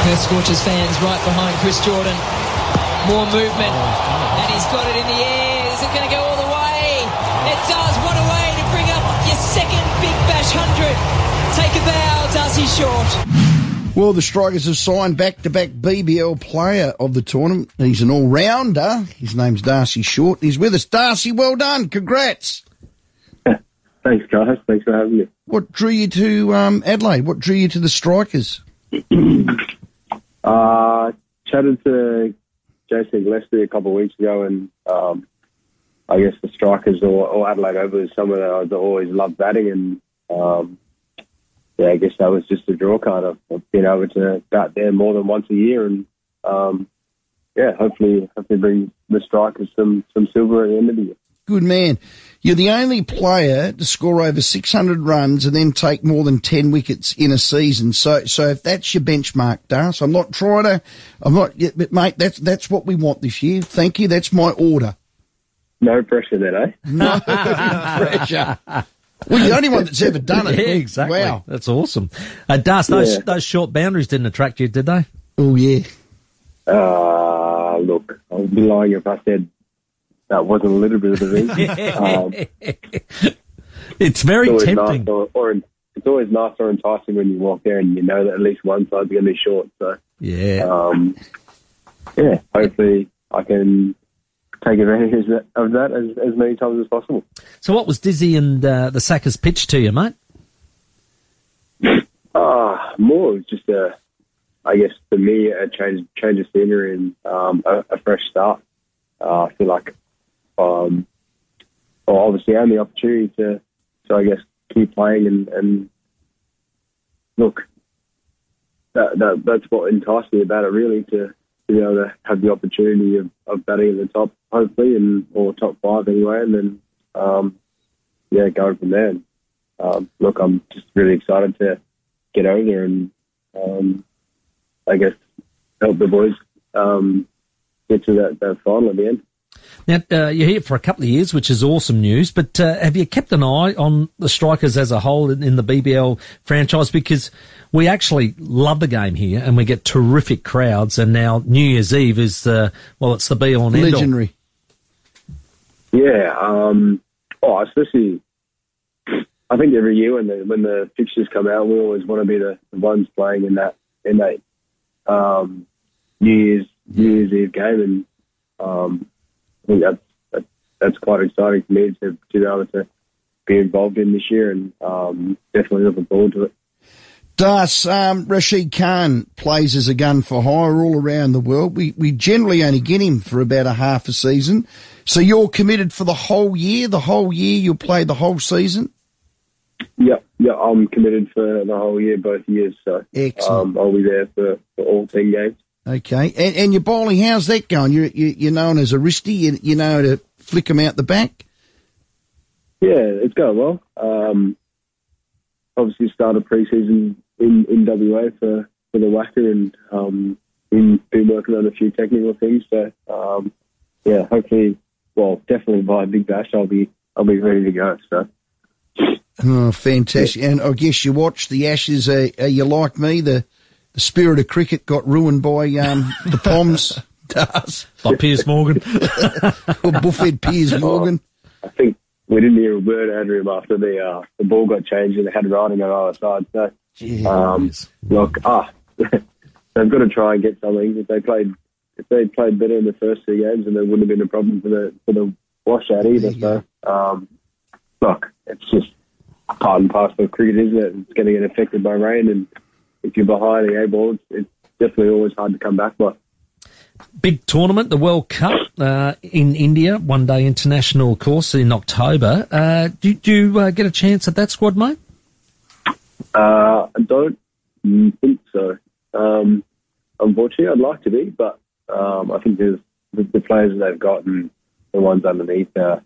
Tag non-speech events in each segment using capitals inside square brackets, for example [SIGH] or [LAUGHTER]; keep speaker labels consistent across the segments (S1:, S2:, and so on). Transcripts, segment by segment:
S1: Perth Scorchers fans right behind Chris Jordan. More movement. And he's got it in the air. Is it going to go all the way? It does. What a way to bring up your second Big Bash 100. Take a bow, D'Arcy Short.
S2: Well, the Strikers have signed back-to-back BBL player of the tournament. He's an all-rounder. His name's D'Arcy Short. He's with us. D'Arcy, well done. Congrats. [LAUGHS]
S3: Thanks, guys. Thanks for having me.
S2: What drew you to um, Adelaide? What drew you to the Strikers? [CLEARS THROAT]
S3: uh, chatted to Jason Gillespie a couple of weeks ago, and um, I guess the Strikers or, or Adelaide Oval is somewhere that I've always loved batting, and um, yeah, I guess that was just a draw card. I've, I've been able to bat there more than once a year, and um, yeah, hopefully, hopefully bring the Strikers some some silver at the end of the year.
S2: Good man. You're the only player to score over 600 runs and then take more than 10 wickets in a season. So, so if that's your benchmark, Das, I'm not trying to, I'm not, but mate, that's, that's what we want this year. Thank you. That's my order.
S3: No pressure then, eh? [LAUGHS]
S2: No pressure. Well, you're the only one that's ever done it. [LAUGHS]
S4: Yeah, exactly.
S2: Wow.
S4: That's awesome. Uh, Das, those,
S3: Yeah.
S4: those short boundaries didn't attract you, did they?
S2: Oh, yeah.
S3: Uh, look, I would be lying if I said that wasn't a little bit of the [LAUGHS] thing. um,
S4: It's very
S3: it's
S4: tempting.
S3: nice or, or it's always nice or enticing when you walk there and you know that at least one side's going to be short. So,
S4: Yeah.
S3: um, yeah, hopefully I can take advantage of that, as, as many times as possible.
S4: So what was Dizzy and uh, the Sackers pitch to you, mate?
S3: Ah, more of just a, I guess for me, a change change of scenery and um, a, a fresh start. Uh, I feel like, um, well, obviously, had the opportunity to, to I guess, keep playing and, and look. That, that that's what enticed me about it, really, to, to be able to have the opportunity of, of batting at the top, hopefully, and or top five anyway, and then um, yeah, going from there. And, um, look, I'm just really excited to get over there and um, I guess help the boys um, get to that, that final at the end.
S4: Now, uh, you're here for a couple of years, which is awesome news, but uh, have you kept an eye on the strikers as a whole in, in the BBL franchise? Because we actually love the game here and we get terrific crowds, and now New Year's Eve is, uh, well, it's the be all and end all.
S2: Legendary.
S3: Yeah. Um, oh, especially I think every year when the when the fixtures come out, we always want to be the, the ones playing in that in that um, New Year's New Year's Eve game, and um, I think that's that, that's quite exciting for me to to be able to be involved in this year, and um, definitely looking forward to it.
S2: Das, um, Rashid Khan plays as a gun for hire all around the world. We, we generally only get him for about a half a season. So you're committed for the whole year? The whole year you'll play the whole season?
S3: Yeah, yeah, I'm committed for the whole year, both years. So
S2: Excellent.
S3: um, I'll be there for, for all ten games.
S2: Okay. And, and your bowling, how's that going? You're, you, you're known as a wristy. You, you know how to flick them out the back?
S3: Yeah, it's going well. Um, obviously started pre-season in, in WA for, for the WACA and um, been, been working on a few technical things. So um, yeah, hopefully, well, definitely by Big Bash, I'll be I'll be ready to go. So
S2: Oh, fantastic. And I guess you watch the Ashes. Uh, are you like me? The, the spirit of cricket got ruined by um, the Poms. [LAUGHS] Das.
S4: By Piers Morgan. [LAUGHS]
S2: or Buffett Piers Morgan.
S3: I think we didn't hear a word out of him after the uh, the ball got changed and they had riding on either side. So um, look, ah, [LAUGHS] they've got to try and get something. If they played, if they played better in the first two games, then there wouldn't have been a problem for the for the washout either. So, um, look, it's just part and parcel of cricket, isn't it? It's going to get affected by rain, and if you're behind the A ball, it's, it's definitely always hard to come back. But
S4: Big tournament, the World Cup uh, in India, one day international course in October. Uh, do, do you uh, get a chance at that squad, mate?
S3: Uh, I don't think so. Um, unfortunately, I'd like to be, but um, I think there's the, the players that they've got and the ones underneath uh,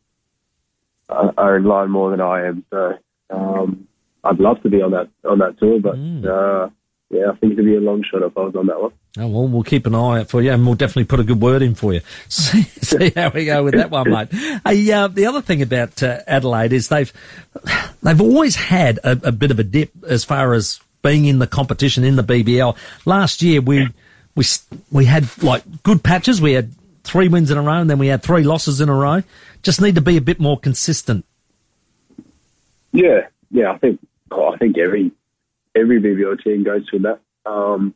S3: are, are in line more than I am. So um, I'd love to be on that on that tour, but uh, yeah, I think it'd be a long shot if I was on that one.
S4: Oh, well, we'll keep an eye out for you, and we'll definitely put a good word in for you. [LAUGHS] See, see how we go with that one, mate. Hey, uh, the other thing about uh, Adelaide is they've they've always had a, a bit of a dip as far as being in the competition in the BBL. Last year we we we had like good patches. We had three wins in a row, and then we had three losses in a row. Just need to be a bit more consistent.
S3: Yeah, yeah. I think oh, I think every every BBL team goes through that. Um,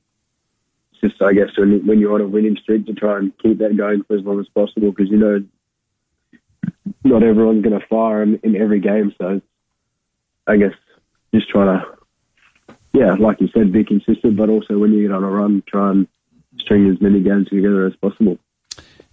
S3: it's just I guess when when you're on a winning streak to try and keep that going for as long as possible because you know not everyone's going to fire in, in every game. So I guess just trying to yeah, like you said, be consistent, but also when you get on a run, try and string as many games together as possible.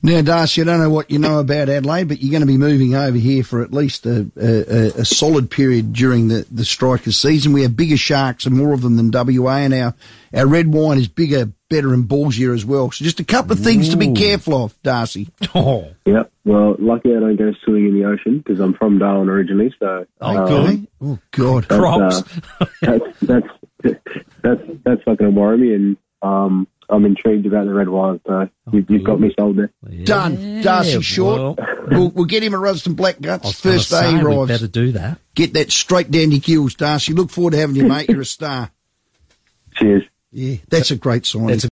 S2: Now, D'Arcy, I don't know what you know about Adelaide, but you're going to be moving over here for at least a, a, a solid period during the, the Strikers season. We have bigger sharks and more of them than WA, and our, our red wine is bigger, better, and ballsier as well. So just a couple of things to be careful of, D'Arcy.
S4: Oh,
S3: Yeah, well, lucky I don't go swimming in the ocean because I'm from Darwin originally. So
S4: Oh,
S3: um,
S4: good.
S2: Oh, God.
S3: that's,
S4: Crocs.
S3: uh, [LAUGHS] that's that's that's that's not going to worry me, and um, I'm intrigued about the red wine. So you, you've got me sold there.
S2: Done. D'Arcy Short.
S4: well,
S2: We'll, we'll get him a Ruston Black
S4: I
S2: Guts first day he
S4: we
S2: arrives.
S4: better do that.
S2: Get that straight down to gills, D'Arcy. Look forward to having you, [LAUGHS] mate. You're a star.
S3: Cheers.
S2: Yeah, that's a great sign.
S4: It's